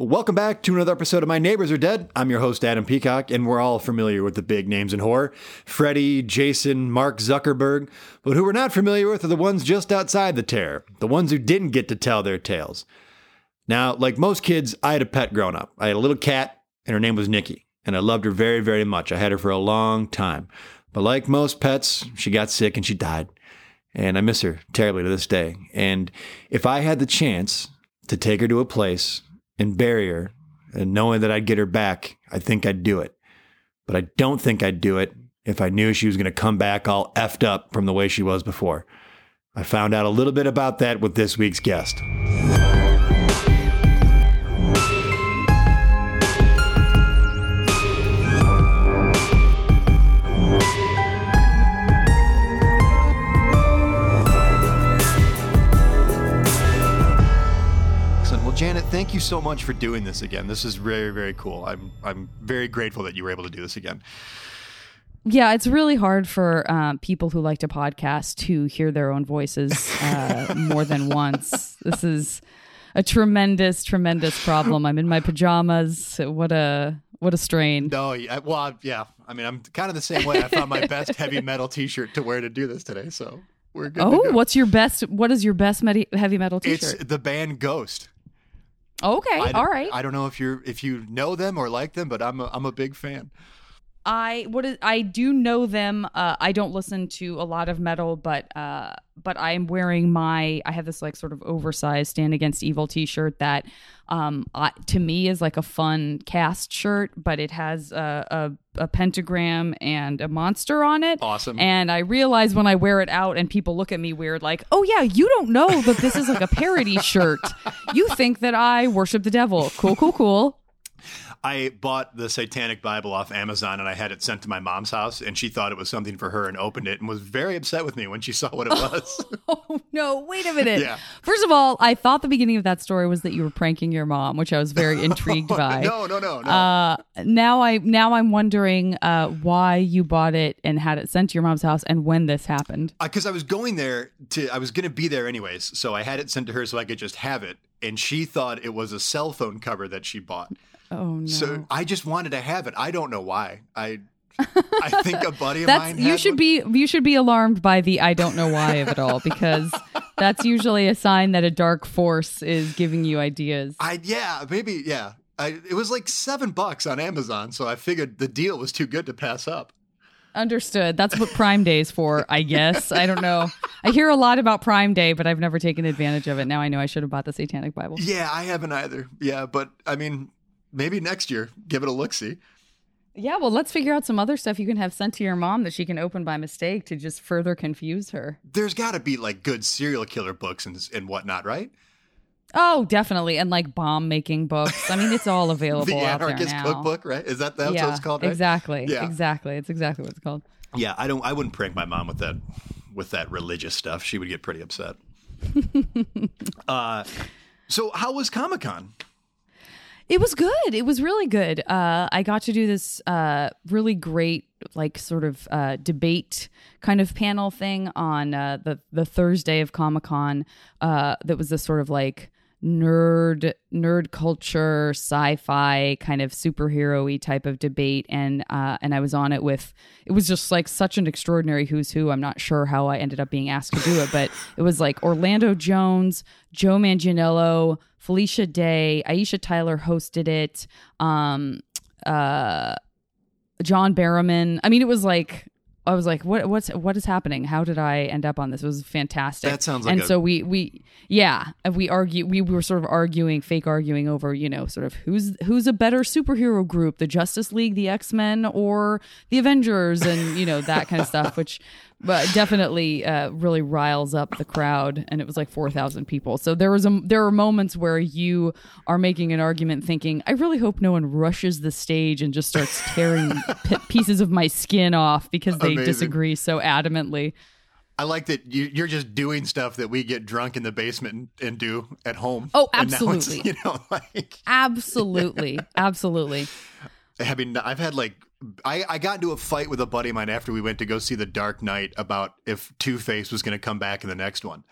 Welcome back to another episode of My Neighbors Are Dead. I'm your host, Adam Peacock, and we're all familiar with the big names in horror Freddy, Jason, Mark Zuckerberg. But who we're not familiar with are the ones just outside the terror, the ones who didn't get to tell their tales. Now, like most kids, I had a pet growing up. I had a little cat, and her name was Nikki, and I loved her very, very much. I had her for a long time. But like most pets, she got sick and she died. And I miss her terribly to this day. And if I had the chance to take her to a place and bury her, and knowing that I'd get her back, I think I'd do it. But I don't think I'd do it if I knew she was going to come back all effed up from the way she was before. I found out a little bit about that with this week's guest. Thank you so much for doing this again. This is very, very cool. I'm I'm very grateful that you were able to do this again. Yeah, it's really hard for um, people who like to podcast to hear their own voices uh, more than once. This is a tremendous, tremendous problem. I'm in my pajamas. What a what a strain. No, yeah, well, I- yeah. I mean, I'm kind of the same way. I found my best heavy metal T-shirt to wear to do this today, so we're good. Oh, go. what's your best? What is your best medi- heavy metal T-shirt? It's the band Ghost. Okay, I, all right. I don't know if you're if you know them or like them, but I'm a, I'm a big fan. I what is I do know them. Uh, I don't listen to a lot of metal, but uh, but I'm wearing my I have this like sort of oversized Stand Against Evil T-shirt that um I, to me is like a fun cast shirt, but it has a, a a pentagram and a monster on it. Awesome. And I realize when I wear it out and people look at me weird, like, oh yeah, you don't know that this is like a parody shirt. You think that I worship the devil. Cool, cool, cool. I bought the Satanic Bible off Amazon and I had it sent to my mom's house, and she thought it was something for her and opened it and was very upset with me when she saw what it was. Oh no, wait a minute. Yeah. First of all, I thought the beginning of that story was that you were pranking your mom, which I was very intrigued by. no, no, no, no. Uh, now I now I'm wondering uh, why you bought it and had it sent to your mom's house and when this happened. because I was going there to, I was going to be there anyways, so I had it sent to her so I could just have it, and she thought it was a cell phone cover that she bought. Oh no. So I just wanted to have it. I don't know why. I, I think a buddy of mine. that's you should one. be you should be alarmed by the I don't know why of it all because that's usually a sign that a dark force is giving you ideas. I yeah, maybe yeah. I, it was like seven bucks on Amazon, so I figured the deal was too good to pass up. Understood. That's what Prime Day is for, I guess. I don't know. I hear a lot about Prime Day, but I've never taken advantage of it. Now I know I should have bought the Satanic Bible. Yeah, I haven't either. Yeah, but I mean, maybe next year, give it a look. See. Yeah, well, let's figure out some other stuff you can have sent to your mom that she can open by mistake to just further confuse her. There's got to be like good serial killer books and and whatnot, right? Oh, definitely. And like bomb making books. I mean, it's all available the out there Anarchist. Cookbook, right? Is that that's yeah, what it's called? Right? exactly. Yeah. Exactly. It's exactly what it's called. Yeah, I don't. I wouldn't prank my mom with that with that religious stuff. She would get pretty upset. uh, so how was Comic Con? It was good. It was really good. Uh, I got to do this uh, really great, like sort of uh, debate kind of panel thing on uh, the the Thursday of Comic Con. Uh, that was this sort of like nerd nerd culture sci-fi kind of superhero-y type of debate. And uh and I was on it with it was just like such an extraordinary who's who. I'm not sure how I ended up being asked to do it but it was like Orlando Jones Joe Manganiello Felicia Day Aisha Tyler hosted it um uh John Barrowman. I mean it was like I was like, what what's what is happening? How did I end up on this? It was fantastic. That sounds like and a- so we we yeah we argue we were sort of arguing fake arguing over you know sort of who's who's a better superhero group the Justice League the X Men or the Avengers and you know that kind of stuff which but definitely uh, really riles up the crowd and it was like 4000 people so there was a there are moments where you are making an argument thinking i really hope no one rushes the stage and just starts tearing p- pieces of my skin off because they Amazing. disagree so adamantly I like that you, you're just doing stuff that we get drunk in the basement and, and do at home. Oh, And now it's, absolutely. you know, like absolutely absolutely I mean, I've had like I, I got into a fight with a buddy of mine after we went to go see The Dark Knight about if Two Face was going to come back in the next one.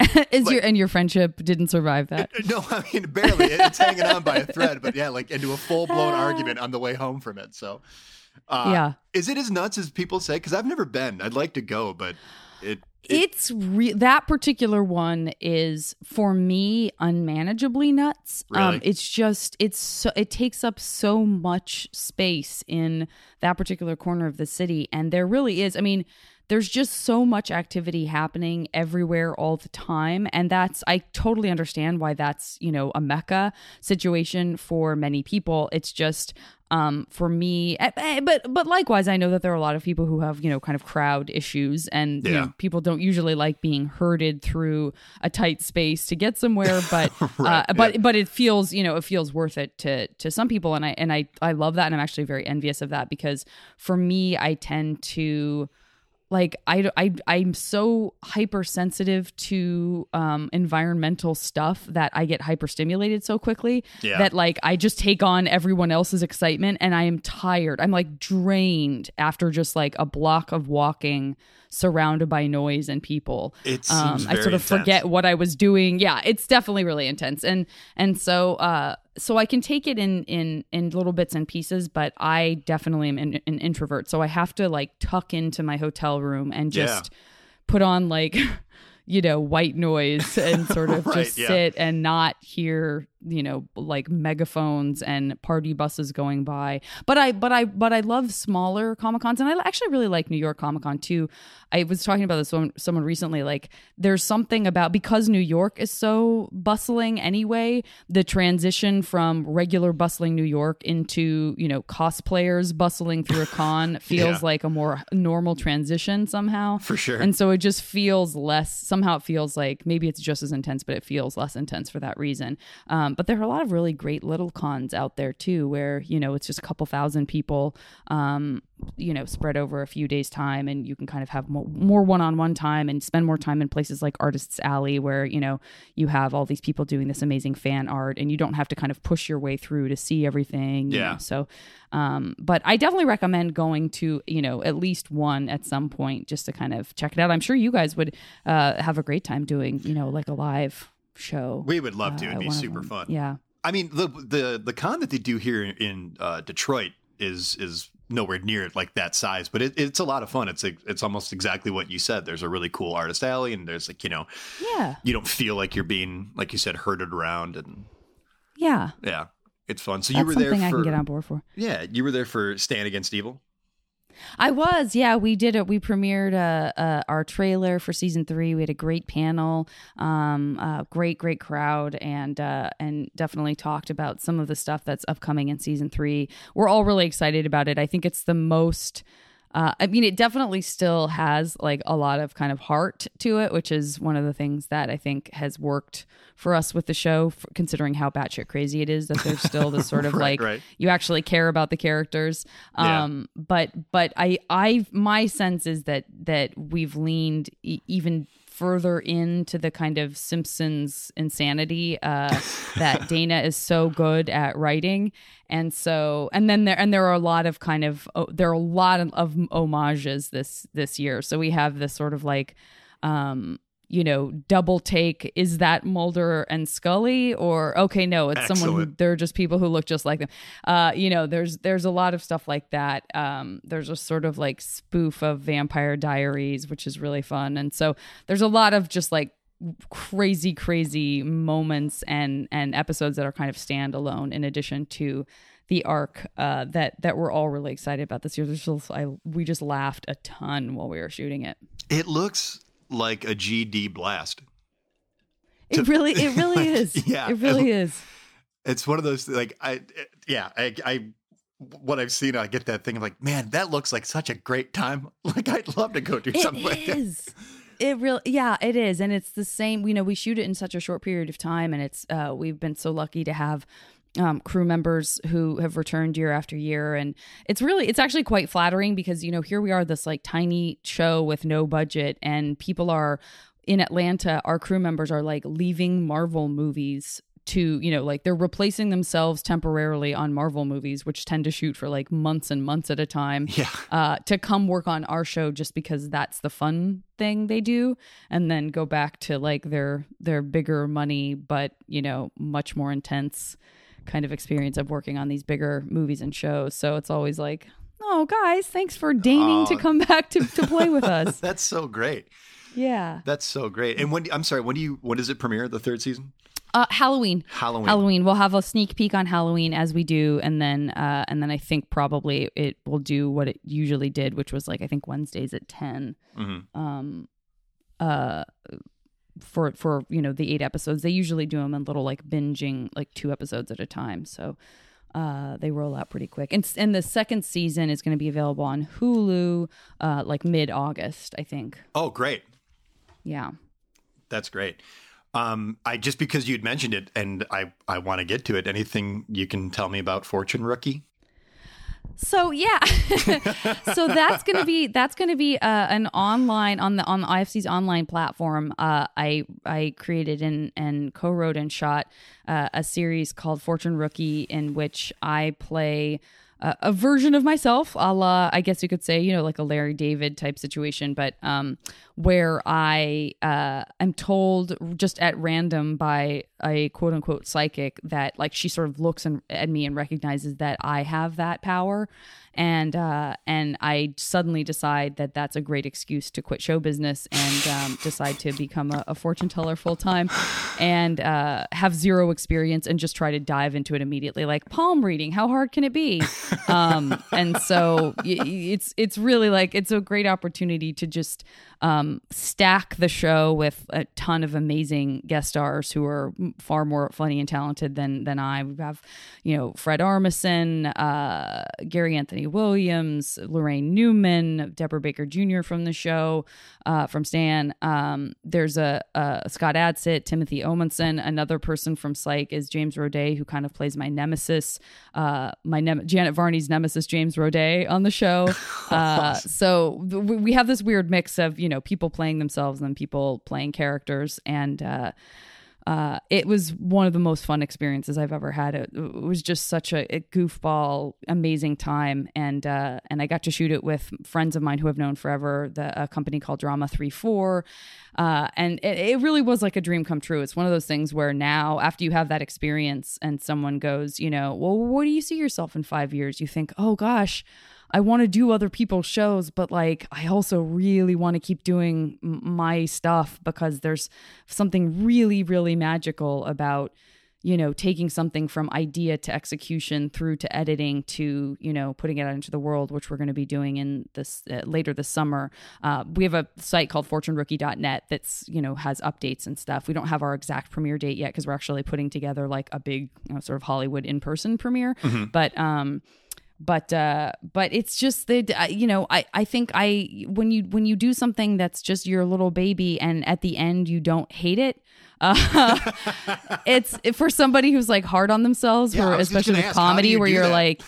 Is your and your friendship didn't survive that? No, I mean barely. It's hanging on by a thread, but yeah, like into a full blown argument on the way home from it. So, uh, Yeah. is it as nuts as people say? Because I've never been. I'd like to go, but it. it It's re- that particular one is for me unmanageably nuts. Um, it's just it's so it takes up so much space in that particular corner of the city, and there really is. I mean, there's just so much activity happening everywhere all the time, and that's I totally understand why that's you know a mecca situation for many people. It's just um, for me, eh, eh, but but likewise, I know that there are a lot of people who have you know kind of crowd issues, and you know, people don't usually like being herded through a tight space to get somewhere. But Right, uh, but yeah. but it feels you know it feels worth it to to some people, and I and I I love that, and I'm actually very envious of that because for me, I tend to like I, I i'm so hypersensitive to um environmental stuff that i get hyperstimulated so quickly Yeah. that like i just take on everyone else's excitement and i am tired. I'm like drained after just like a block of walking surrounded by noise and people. It um i sort of forget what i was doing. Yeah it's definitely really intense. And and so uh so i can take it in in in little bits and pieces but i definitely am an, an introvert so i have to like tuck into my hotel room and Yeah. just put on like you know white noise and sort of Right, just yeah. sit and not hear you know like megaphones and party buses going by but i but i but i love smaller comic cons and i actually really like new york comic con too i was talking about this with someone recently like there's something about because new york is so bustling anyway the transition from regular bustling new york into you know cosplayers bustling through a con feels Yeah. like a more normal transition somehow For sure. and so it just feels less somehow it feels like maybe it's just as intense but it feels less intense for that reason um, but there are a lot of really great little cons out there too where you know it's just a couple thousand people um, you know spread over a few days time and you can kind of have mo- more one-on-one time and spend more time in places like artists alley where you know you have all these people doing this amazing fan art and you don't have to kind of push your way through to see everything Yeah. know. so um, but i definitely recommend going to you know at least one at some point just to kind of check it out i'm sure you guys would uh, have a great time doing you know like a live show we would love to. uh, It'd be super fun. yeah I mean, the the the con that they do here in uh, Detroit is is nowhere near like that size, but it, it's a lot of fun. It's like, it's almost exactly what you said. There's a really cool artist alley, and there's like you know yeah you don't feel like you're being like you said herded around, and yeah yeah, it's fun. So that's you were there something for i can get on board for yeah, you were there for Stand Against Evil. I was, yeah. We did it. We premiered uh, uh, our trailer for season three. We had a great panel, um, uh, great, great crowd, and uh, and definitely talked about some of the stuff that's upcoming in season three. We're all really excited about it. I think it's the most. Uh, I mean, it definitely still has like a lot of kind of heart to it, which is one of the things that I think has worked for us with the show, f considering how batshit crazy it is. That there's still this sort of Right, like right. you actually care about the characters. Yeah. Um, but but I I my sense is that that we've leaned e- even further into the kind of Simpsons insanity uh, that Dana is so good at writing, and so and then there and there are a lot of kind of oh, there are a lot of, of homages this this year. So we have this sort of like. Um, you know, double take. Is that Mulder and Scully, or okay, no, it's someone who they're just people who look just like them. Uh, you know, there's there's a lot of stuff like that. Um, there's a sort of like spoof of Vampire Diaries, which is really fun, and so there's a lot of just like crazy, crazy moments and and episodes that are kind of standalone in addition to the arc uh, that that we're all really excited about this year. There's just, I, we just laughed a ton while we were shooting it. It looks like a GD blast. It really, it really is. Yeah, it really is. It's one of those like I yeah I I what I've seen I get that thing of like man that looks like such a great time like I'd love to go do something like It that. is. It really, yeah, it is, and it's the same. You know, we shoot it in such a short period of time, and it's uh, we've been so lucky to have um, crew members who have returned year after year, and it's really, it's actually quite flattering because you know here we are, this like tiny show with no budget, and people are in Atlanta. Our crew members are like leaving Marvel movies to you know like they're replacing themselves temporarily on Marvel movies, which tend to shoot for like months and months at a time. Yeah. Uh, to come work on our show just because that's the fun thing they do, and then go back to like their their bigger money, but you know much more intense kind of experience of working on these bigger movies and shows. So it's always like, oh guys, thanks for deigning to Oh. come back to to play with us. That's so great. Yeah. That's so great. And when I'm sorry, when do you when does it premiere? The third season? Uh, Halloween. Halloween. Halloween. We'll have a sneak peek on Halloween as we do, and then uh, and then I think probably it will do what it usually did, which was like I think Wednesdays at 10 Mhm. Um, uh, for for you know the eight episodes, they usually do them in little like binging, like two episodes at a time. So. Uh, they roll out pretty quick, and and the second season is going to be available on Hulu, uh, like mid August, I think. Oh, great. Yeah. That's great. Um, I just because you'd mentioned it, and I I want to get to it. Anything you can tell me about Fortune Rookie? So yeah, so that's gonna be that's gonna be uh, an online on the on the IFC's online platform. Uh, I I created and and co-wrote and shot uh, a series called Fortune Rookie, in which I play. Uh, a version of myself, a la, I guess you could say, you know, like a Larry David type situation, but um, where I uh, am told just at random by a quote unquote psychic that like she sort of looks and, at me and recognizes that I have that power, and uh, and I suddenly decide that that's a great excuse to quit show business and um, decide to become a, a fortune teller full time, and uh, have zero experience and just try to dive into it immediately. Like palm reading, how hard can it be? um, and so it's it's really like it's a great opportunity to just um, stack the show with a ton of amazing guest stars who are far more funny and talented than than I. We have, you know, Fred Armisen, uh, Gary Anthony Williams, Laraine Newman, Deborah Baker Jr. from the show, uh, from Stan. Um, there's a, a Scott Adsit, Timothy Omundson. Another person from Psych is James Roday, who kind of plays my nemesis, uh, my nem- Janet Varney's nemesis, James Roday, on the show. Uh, so th- we we have this weird mix of you know people playing themselves and people playing characters, and uh, it was one of the most fun experiences I've ever had. It, it was just such a, a goofball, amazing time, and uh, and I got to shoot it with friends of mine who I've known forever. The a company called Drama Three Four, uh, and it, it really was like a dream come true. It's one of those things where now, after you have that experience, and someone goes, you know, well, what do you see yourself in five years? You think, oh gosh. I want to do other people's shows, but like I also really want to keep doing m- my stuff because there's something really, really magical about you know taking something from idea to execution through to editing to you know putting it out into the world which we're going to be doing in this uh, later this summer. Uh, we have a site called fortunerookie.net that's you know has updates and stuff. We don't have our exact premiere date yet because we're actually putting together like a big you know, sort of hollywood in-person premiere. But um but uh but it's just that uh, you know i i think i when you when you do something that's just your little baby and at the end you don't hate it uh it's for somebody who's like hard on themselves Yeah, for I was just especially with ask, comedy where you're that? like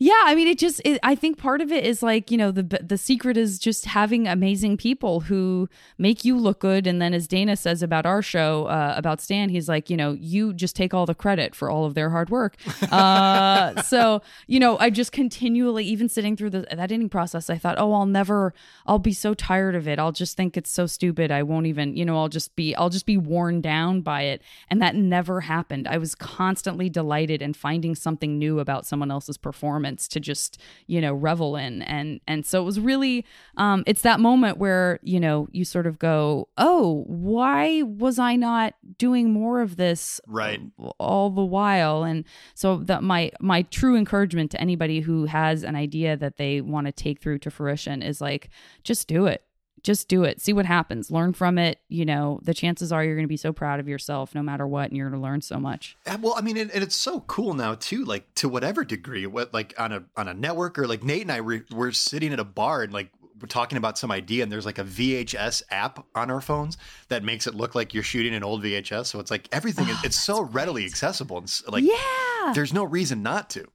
yeah i mean it just it, i think part of it is like you know the the secret is just having amazing people who make you look good. And then as dana says about our show uh, about stan he's like you know you just take all the credit for all of their hard work. Uh, so you know i just continually even sitting through the, that editing process i thought oh i'll never i'll be so tired of it. I'll just think it's so stupid. I won't even you know i'll just be i'll just be worn down by it. And that never happened. I was constantly delighted in finding something new about someone else's performance to just you know revel in. And and so it was really um it's that moment where you know you sort of go oh why was i not doing more of this Right. all the while? And so that my my true encouragement to anybody who has an idea that they want to take through to fruition is like just do it just do it see what happens learn from it you know the chances are you're going to be so proud of yourself no matter what and you're going to learn so much Uh, Well, I mean, and, and it's so cool now too. Like to whatever degree, what like on a on a network or like Nate and I were, were sitting at a bar and like we're talking about some idea, and there's like a VHS app on our phones that makes it look like you're shooting an old VHS. So it's like everything. it's so readily accessible, and like yeah there's no reason not to.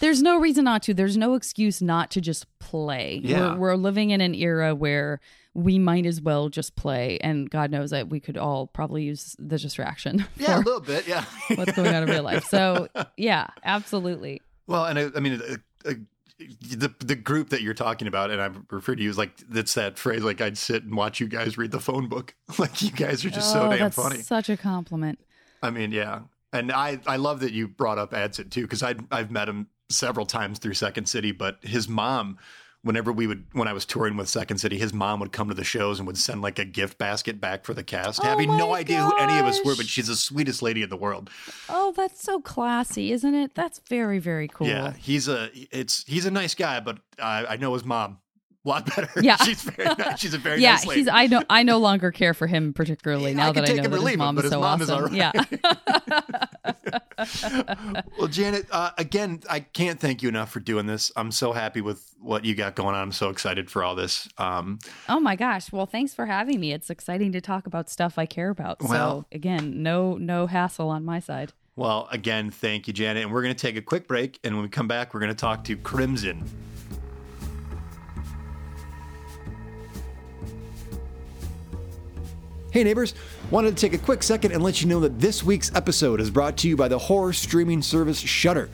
There's no reason not to. There's no excuse not to just play. Yeah. We're, we're living in an era where we might as well just play, and God knows that we could all probably use the distraction Yeah, a little bit. Yeah. what's going on in real life. So, yeah, absolutely. Well, and I, I mean, uh, uh, the the group that you're talking about, and I refer to you as like that's that phrase. Like I'd sit and watch you guys read the phone book. Like you guys are just so Oh, damn that's funny. Such a compliment. I mean, yeah, and I I love that you brought up Adsit too because I I've met him several times through Second City, but his mom. Whenever we would, when I was touring with Second City, his mom would come to the shows and would send like a gift basket back for the cast, Oh having no my idea who any of us were. But she's the sweetest lady in the world. Oh, that's so classy, isn't it? That's very, very cool. Yeah, he's a it's he's a nice guy, but I, I know his mom a lot better. Yeah. she's very nice. She's a very yeah, nice lady. he's. I know. I no longer care for him particularly Yeah, now I that I know that his mom but is so awesome. all right. Yeah. well, Janet, uh, again, I can't thank you enough for doing this. I'm so happy with what you got going on. I'm so excited for all this. Um, oh my gosh. Well, thanks for having me. It's exciting to talk about stuff I care about. Well- so again, no no hassle on my side. well, again, thank you, Janet. And we're going to take a quick break. And when we come back, we're going to talk to Crimson. Hey neighbors, wanted to take a quick second and let you know that this week's episode is brought to you by the horror streaming service Shudder.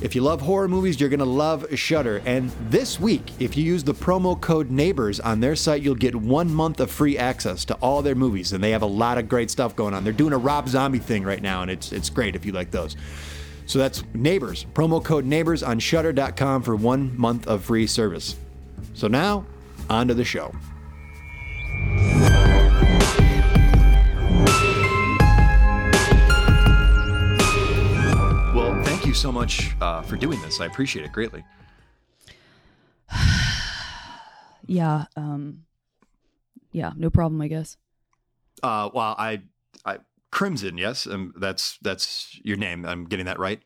If you love horror movies, you're going to love Shudder. And this week, if you use the promo code NEIGHBORS on their site, you'll get one month of free access to all their movies. And they have a lot of great stuff going on. They're doing a Rob Zombie thing right now, and it's, it's great if you like those. So that's Neighbors. Promo code Neighbors on Shudder.com for one month of free service. So now, on to the show. You so much uh, for doing this. I appreciate it greatly. Yeah. Um. Yeah. No problem. I guess. Uh, well, I, I Crimson, yes, um, that's that's your name. I'm getting that right.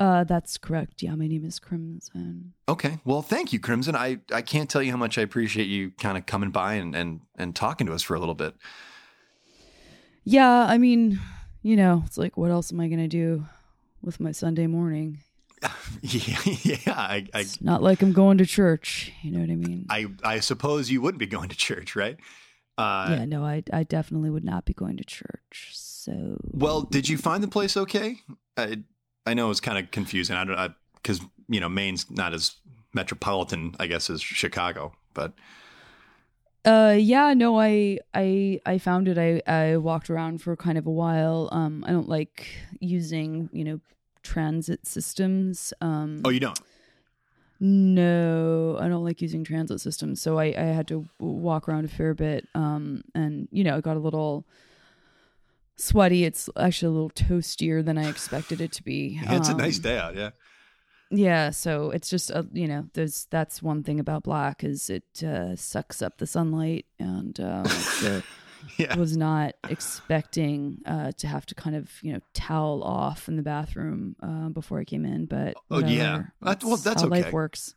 Uh, that's correct. Yeah, my name is Crimson. Okay. Well, thank you, Crimson. I, I can't tell you how much I appreciate you kind of coming by and, and, and talking to us for a little bit. Yeah, I mean, you know, it's like, what else am I gonna do with my Sunday morning? yeah, yeah. I, I, It's not like I'm going to church. You know what I mean? I, I suppose you wouldn't be going to church, right? Uh, yeah, no, I, I definitely would not be going to church. So, Well, did you find the place okay? I, I know it's kind of confusing. I don't because you know Maine's not as metropolitan, I guess, as Chicago, but uh, yeah, no, I, I, I found it. I, I walked around for kind of a while. Um, I don't like using, you know, transit systems. Um, oh, you don't. No, I don't like using transit systems. So I, I had to walk around a fair bit. Um, and you know, it got a little sweaty. It's actually a little toastier than I expected it to be. Yeah, it's a nice Um, day out. Yeah. Yeah, so it's just a you know, there's that's one thing about black is it uh, sucks up the sunlight, and um, so Yeah. I was not expecting uh, to have to kind of you know towel off in the bathroom uh, before I came in. But Oh, yeah. whatever. That- well, that's how okay. life works.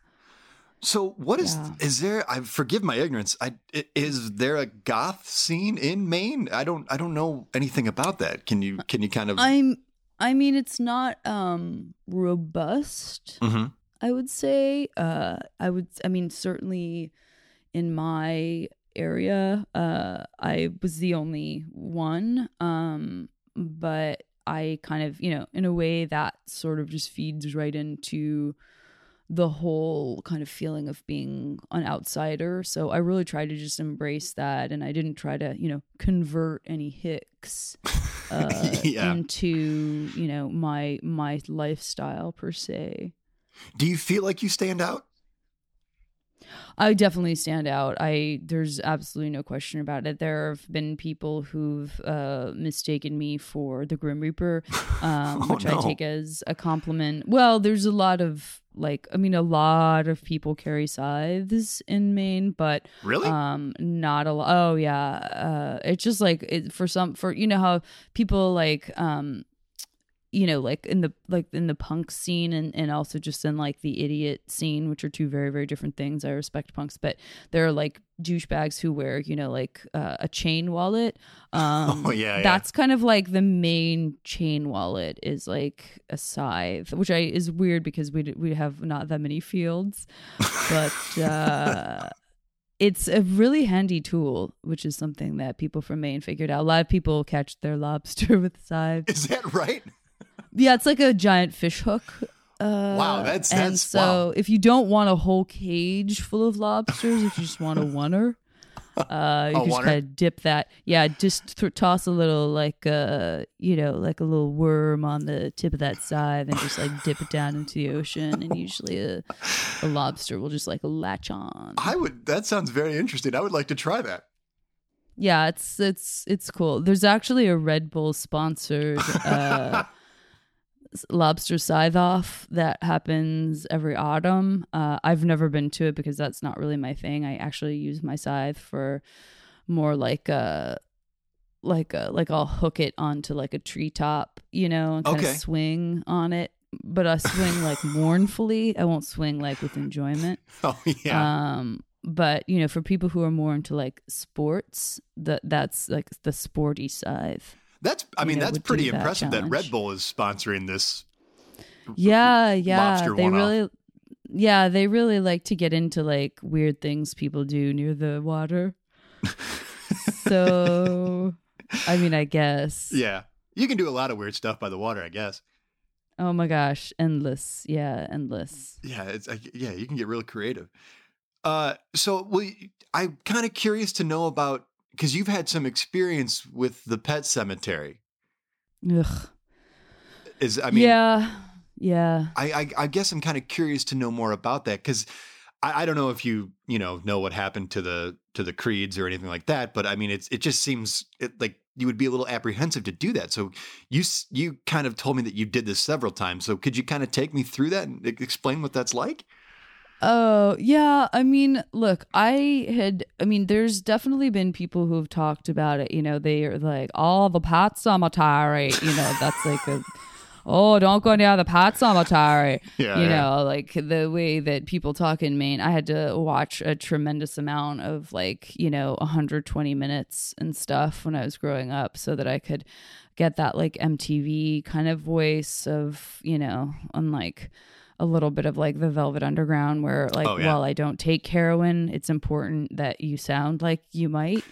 So what is Yeah. is there? I forgive my ignorance. I i- is there a goth scene in Maine? I don't I don't know anything about that. Can you can you kind of? I'm I mean it's not um robust, Mhm. I would say. Uh I would I mean certainly in my area uh I was the only one um but I kind of, you know, in a way that sort of just feeds right into the whole kind of feeling of being an outsider. So I really tried to just embrace that and I didn't try to, you know, convert any hicks uh, Yeah. into, you know, my my lifestyle per se. Do you feel like you stand out? I definitely stand out. I there's absolutely no question about it. There have been people who've uh, mistaken me for the Grim Reaper, um, Oh, which no. I take as a compliment. Well, there's a lot of like, I mean, a lot of people carry scythes in Maine, but Really? um, not a lot. Oh yeah, uh, it's just like it, for some for you know how people like um you know like in the like in the punk scene and and also just in like the idiot scene which are two very very different things i respect punks but there are like douchebags who wear you know like uh, a chain wallet um Oh, yeah, yeah. that's kind of like the main chain wallet is like a scythe which i is weird because we we have not that many fields but uh it's a really handy tool, which is something that people from Maine figured out. A lot of people catch their lobster with scythes. Is that right? Yeah, it's like a giant fish hook. Uh, Wow, that's- and that's- so wow. if you don't want a whole cage full of lobsters, if you just want a oneer, uh, you A can just kind of dip that. Yeah, just th- toss a little like uh, you know, like a little worm on the tip of that scythe, and just like dip it down into the ocean, and usually a, a lobster will just like latch on. I would. That sounds very interesting. I would like to try that. Yeah, it's it's it's cool. There's actually a Red Bull sponsored uh, lobster scythe off that happens every autumn. Uh, I've never been to it because that's not really my thing. I actually use my scythe for more like a like a like I'll hook it onto like a treetop, you know, and kind Okay. of swing on it. But I swing like mournfully. I won't swing like with enjoyment. Oh yeah. Um, but you know, for people who are more into like sports, that that's like the sporty scythe. That's. I you mean, know, that's pretty that impressive that. Red Bull is sponsoring this. Yeah, yeah. lobster they one-off. really, yeah, they really like to get into like weird things people do near the water. so, I mean, I guess. Yeah, you can do a lot of weird stuff by the water, I guess. Oh my gosh, endless. Yeah, endless. Yeah, it's I, yeah, you can get real creative. Uh, so well, I'm kind of curious to know about because you've had some experience with the pet cemetery. Ugh. Is I mean, yeah, yeah. I, I, I guess I'm kind of curious to know more about that because I, I don't know if you you know know what happened to the to the creeds or anything like that, but I mean it's it just seems it, like you would be a little apprehensive to do that. So you you kind of told me that you did this several times. So could you kind of take me through that and explain what that's like? Oh, yeah. I mean, look, I had, I mean, there's definitely been people who have talked about it. You know, they are like, oh, the Pat Cemetery. You know, that's like a, oh, don't go near the Pat Cemetery. Yeah, You yeah. know, like the way that people talk in Maine. I had to watch a tremendous amount of like, you know, 120 minutes and stuff when I was growing up so that I could get that like MTV kind of voice of, you know, unlike a little bit of like the Velvet Underground, where like Oh, yeah. while I don't take heroin, it's important that you sound like you might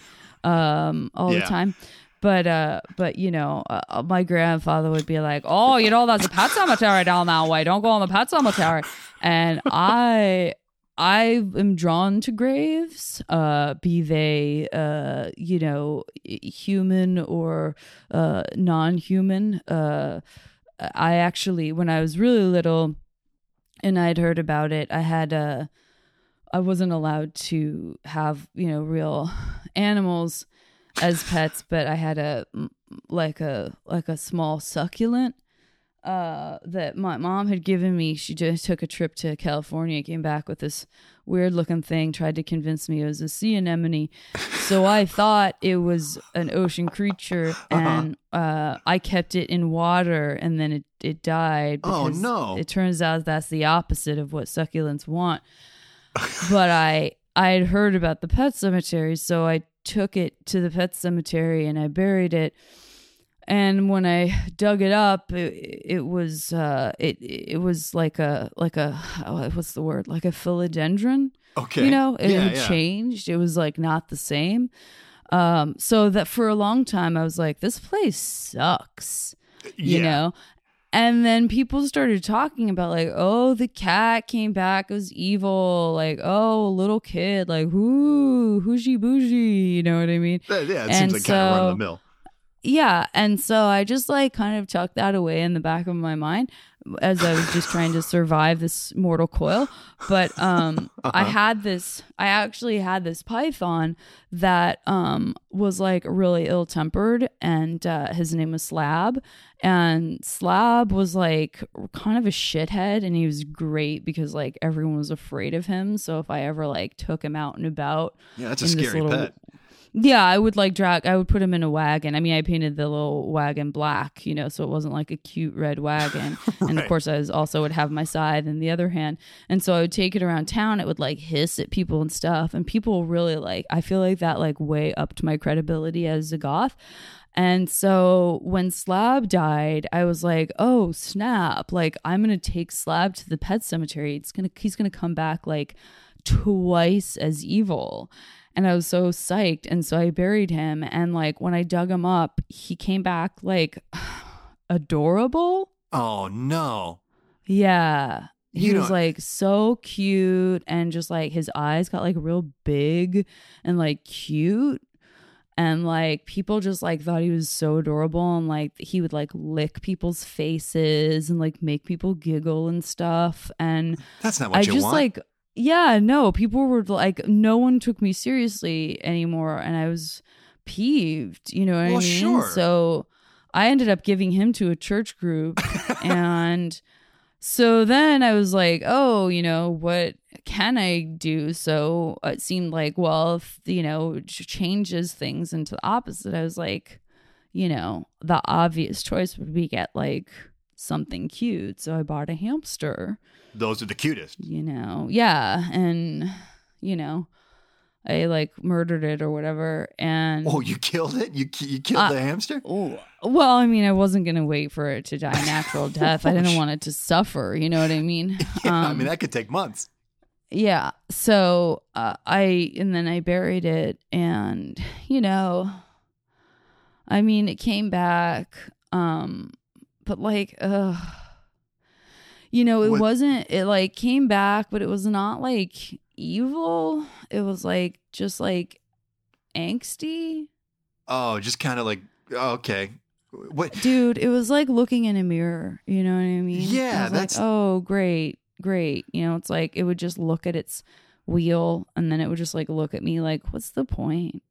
um, all Yeah. the time. But uh, but you know, uh, my grandfather would be like, "Oh, you know, there's a pet cemetery down that way. Don't go on the pet cemetery." And I I am drawn to graves, uh, be they, uh, you know, human or uh, non-human. Uh, I actually, when I was really little, and I'd heard about it, I had uh, I wasn't allowed to have you know real animals as pets, but I had a like a like a small succulent uh that my mom had given me she just took a trip to california came back with this weird looking thing tried to convince me it was a sea anemone so i thought it was an ocean creature and uh i kept it in water and then it it died Oh, no. it turns out that's the opposite of what succulents want but I I had heard about the pet cemetery, so I took it to the pet cemetery and I buried it. And when I dug it up, it, it was uh, it it was like a like a oh, what's the word like a philodendron. Okay, You know, it yeah, had yeah. changed. It was like not the same. Um, so that for a long time I was like, this place sucks you Yeah. know and then people started talking about like oh the cat came back it was evil like oh little kid like whoo hoojie bougie you know what i mean yeah, it And seems like kind of run the mill. Yeah and so i just like kind of tucked that away in the back of my mind as i was just trying to survive this mortal coil. But um i had this i actually had this python that um was like really ill-tempered and uh his name was slab. And slab was like kind of a shithead and he was great because like everyone was afraid of him. So if i ever like took him out and about Yeah, that's a scary little- pet. Yeah, I would like drag. I would put him in a wagon. I mean, I painted the little wagon black, you know, so it wasn't like a cute red wagon. And of course, I was also would have my scythe in the other hand, and so I would take it around town. It would like hiss at people and stuff, and people really like. I feel like that like way upped my credibility as a goth. And so when Slab died, I was like, "Oh snap! Like I'm gonna take Slab to the pet cemetery. It's gonna he's gonna come back like twice as evil." And I was so psyched, and so I buried him. And like when I dug him up, he came back like adorable. Oh no. Yeah. He You was don't- like so cute and just like his eyes got like real big and like cute. And like people just like thought he was so adorable and like he would like lick people's faces and like make people giggle and stuff. And That's not what I you just want. like yeah, no, people were like no one took me seriously anymore and I was peeved, you know what Well, I mean? sure. So I ended up giving him to a church group and so then I was like, oh, you know, what can I do? So it seemed like, well, if, you know, it changes things into the opposite. I was like, you know, the obvious choice would be get like something cute. So I bought a hamster, Those are the cutest. you know, yeah. And, you know, I like murdered it or whatever. And Oh, you killed it? You you killed Uh, the hamster? Oh, well, I mean, I wasn't going to wait for it to die natural death. I didn't want it to suffer. You know what I mean? Yeah, I Um, mean that could take months. yeah. So uh, I, and then I buried it. And, you know, I mean, it came back. Um, but like, uh, you know, it What- wasn't, it like came back, but it was not like evil. It was like, just like angsty. Oh, just kind of like oh, okay. What? dude it was like looking in a mirror you know what i mean Yeah, I that's- like oh great great you know it's like it would just look at its wheel and then it would just like look at me like what's the point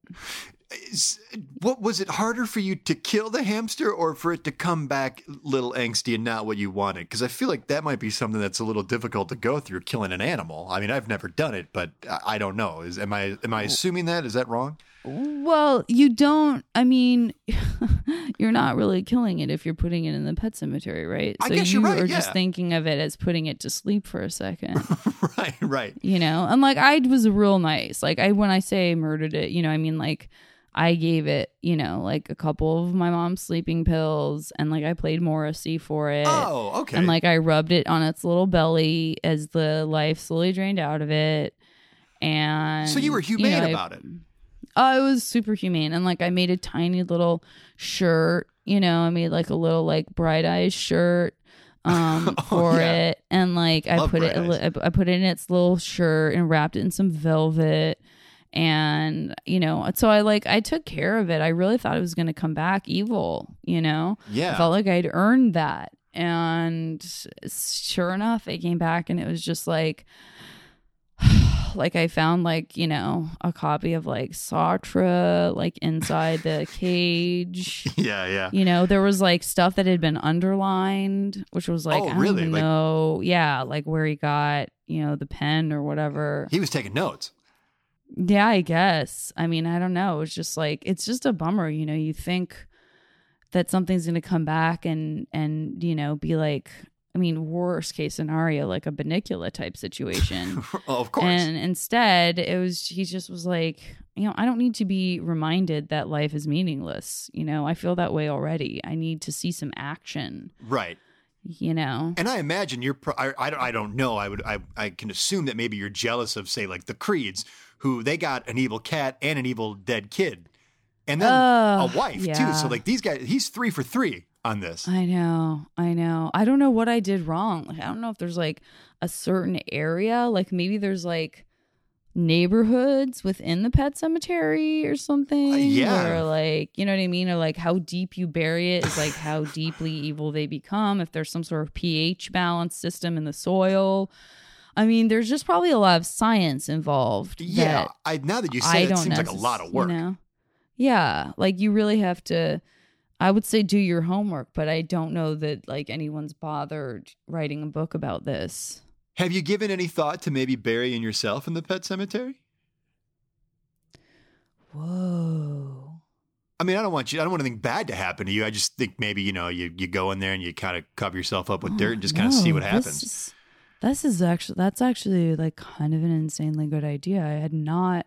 Is- What was it harder for you to kill the hamster or for it to come back little angsty and not what you wanted? Because I feel like that might be something that's a little difficult to go through killing an animal. I mean, I've never done it, but I I don't know. Is am I am I assuming that? Is that wrong? well you don't i mean you're not really killing it if you're putting it in the pet cemetery right I so guess you you're right, are just thinking of it as putting it to sleep for a second right, right. you know and like i was real nice like i when i say murdered it you know i mean like i gave it you know like a couple of my mom's sleeping pills and like i played morrissey for it Oh, okay. and like i rubbed it on its little belly as the life slowly drained out of it and So you were humane know, I- about it. Oh, it was super humane. And like I made a tiny little shirt, you know, I made like a little like bright eyes shirt um Oh, for yeah. it. And like I Love put it I put it in its little shirt and wrapped it in some velvet. And you know, so I like I took care of it. I really thought it was going to come back evil, you know. yeah I felt like I'd earned that. And sure enough, it came back and it was just like, like I found like, you know, a copy of like Sartre, like inside the cage. yeah, yeah. You know, there was like stuff that had been underlined, which was like, Oh, I don't really? even Like- know. Yeah, like where he got, you know, the pen or whatever. He was taking notes. Yeah, I guess. I mean, I don't know. It's just like it's just a bummer, you know. You think that something's going to come back and and you know be like, I mean, worst case scenario, like a Bunnicula type situation. oh, of course. and instead, it was he just was like, you know, I don't need to be reminded that life is meaningless. You know, I feel that way already. I need to see some action. right. You know. And I imagine you're. Pro- I, I don't. I don't know. I would. I. I can assume that maybe you're jealous of, say, like the Creeds, who they got an evil cat and an evil dead kid, and then a wife too. So like these guys, he's three for three on this. I know, I know. I don't know what I did wrong. Like I don't know if there's like a certain area, like maybe there's like neighborhoods within the pet cemetery or something. Uh, yeah. Or like, you know what I mean? Or like how deep you bury it is like how deeply evil they become. If there's some sort of pH balance system in the soil. I mean, there's just probably a lot of science involved. Yeah. that I now that you say it, don't it seems like a lot of work. You know? Yeah, like you really have to. I would say do your homework, but I don't know that like anyone's bothered writing a book about this. Have you given any thought to maybe burying yourself in the pet cemetery? Whoa. I mean, I don't want you. I don't want anything bad to happen to you. I just think maybe you know you you go in there and you kind of cover yourself up with dirt and just kind of see oh, No, what this happens. is- This is actually that's actually like kind of an insanely good idea. I had not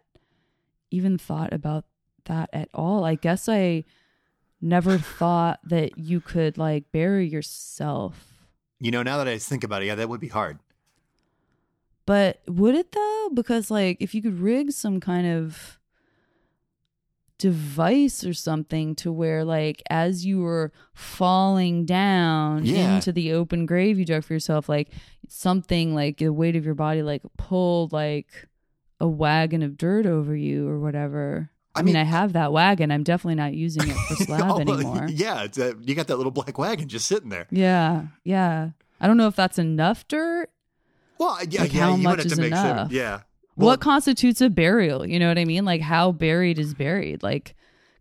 even thought about that at all. I guess I never thought that you could like bury yourself. You know, now that I think about it, yeah, that would be hard. But would it though? Because like if you could rig some kind of device or something to where like as you were falling down Yeah. into the open grave you dug for yourself, like something like the weight of your body like pulled like a wagon of dirt over you or whatever. I I, mean, mean, I have that wagon. I'm definitely not using it for slab Oh, anymore. Yeah, you got that little black wagon just sitting there. Yeah, yeah. I don't know if that's enough dirt Well, yeah, Like, yeah, how you much would have is to make sure. enough? Yeah. Well, what constitutes a burial you know what i mean like how buried is buried like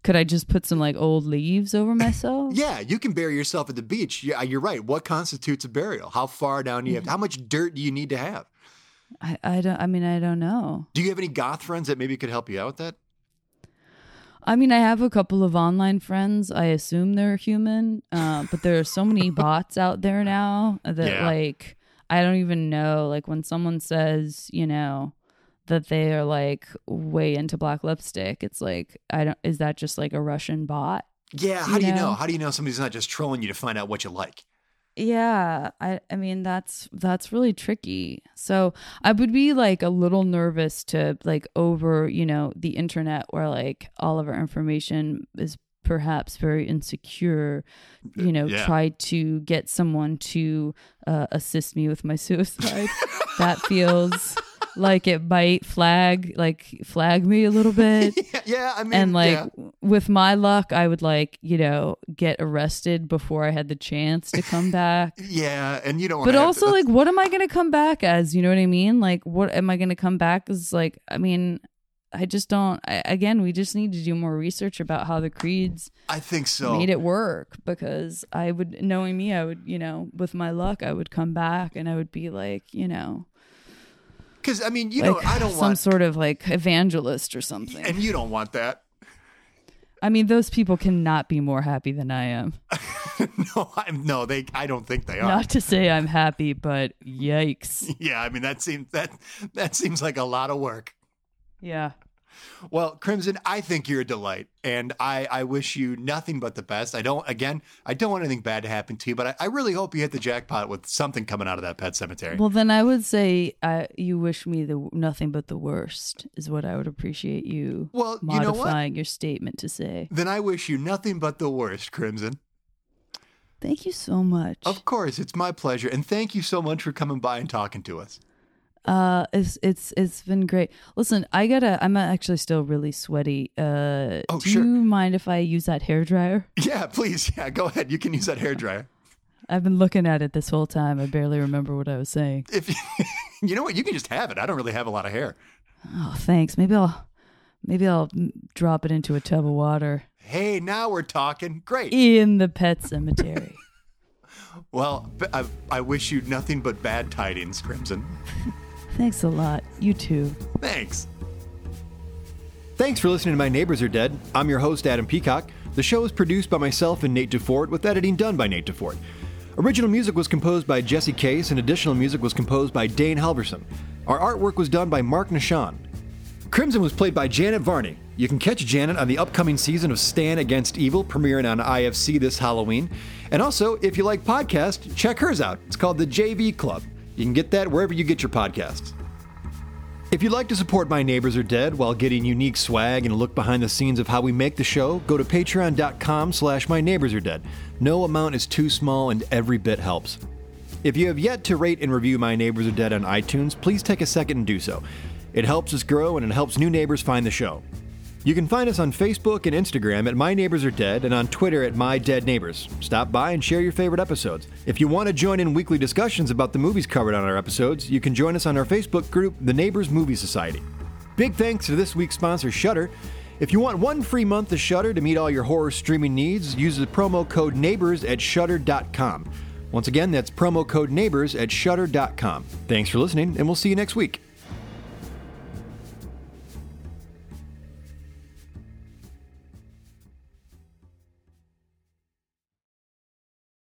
could i just put some like old leaves over myself Yeah, you can bury yourself at the beach. Yeah, you're right. What constitutes a burial? How far down do you have? How much dirt do you need to have? I, I don't i mean i don't know Do you have any goth friends that maybe could help you out with that? i mean i have a couple of online friends i assume they're human uh, but there are so many bots out there now that Yeah. like i don't even know like when someone says you know that they are like way into black lipstick it's like i don't is that just like a russian bot Yeah. How You do you know? know? How do you know somebody's not just trolling you to find out what you like? Yeah, I I mean that's that's really tricky. So I would be like a little nervous to like over, you know, the internet where like all of our information is perhaps very insecure, you know, Yeah. try to get someone to uh, assist me with my suicide. that feels like it might flag like flag me a little bit yeah, yeah, I mean, and like yeah. with my luck i would like you know get arrested before i had the chance to come back Yeah, and you don't. but also to, like what am i going to come back as you know what i mean like what am i going to come back as like i mean i just don't I, again we just need to do more research about how the creeds I think so. made it work because i would knowing me i would you know with my luck i would come back and i would be like you know Because I mean, you like know, I don't want some want, sort of like evangelist or something and you don't want that. i mean those people cannot be more happy than i am no, I'm no. They. I don't think they are. Not to say I'm happy, but yikes. Yeah, I mean that seems that that seems like a lot of work. Yeah. Well, Crimson, I think you're a delight, and I, I wish you nothing but the best. I don't, again, I don't want anything bad to happen to you, but I, I really hope you hit the jackpot with something coming out of that pet cemetery. Well, then I would say I, you wish me the nothing but the worst is what I would appreciate you Well, you know what? modifying your statement to say. then I wish you nothing but the worst, Crimson. Thank you so much. Of course, it's my pleasure, and thank you so much for coming by and talking to us. Uh, it's it's it's been great. Listen, I gotta. I'm actually still really sweaty. Uh, Oh, do sure. you mind if I use that hair dryer? Yeah, please, yeah, go ahead. You can use that hair dryer. I've been looking at it this whole time. I barely remember what I was saying. If you know what, you can just have it. I don't really have a lot of hair. Oh, thanks. Maybe I'll maybe I'll drop it into a tub of water Hey, now we're talking. Great. in the pet cemetery. Well, I wish you nothing but bad tidings, Crimson. Thanks a lot. You too. Thanks. Thanks for listening to My Neighbors Are Dead. I'm your host, Adam Peacock. The show is produced by myself and Nate DeFort, with editing done by Nate DeFort. Original music was composed by Jesse Case, and additional music was composed by Dane Halverson. Our artwork was done by Mark Nishan. Crimson was played by Janet Varney. You can catch Janet on the upcoming season of Stan Against Evil, premiering on IFC this Halloween. And also, if you like podcasts, check hers out. It's called the JV Club. You can get that wherever you get your podcasts. If you'd like to support My Neighbors Are Dead while getting unique swag and a look behind the scenes of how we make the show, go to patreon.com slash My Neighbors Are Dead. No amount is too small and every bit helps. If you have yet to rate and review My Neighbors Are Dead on iTunes, please take a second and do so. It helps us grow and it helps new neighbors find the show. You can find us on Facebook and Instagram at My Neighbors Are Dead and on Twitter at My Dead Neighbors. Stop by and share your favorite episodes. If you want to join in weekly discussions about the movies covered on our episodes, you can join us on our Facebook group, The Neighbors Movie Society. Big thanks to this week's sponsor, Shudder. If you want one free month of Shudder to meet all your horror streaming needs, use the promo code NEIGHBORS at shudder.com. Once again, that's promo code NEIGHBORS at shudder.com. Thanks for listening, and we'll see you next week.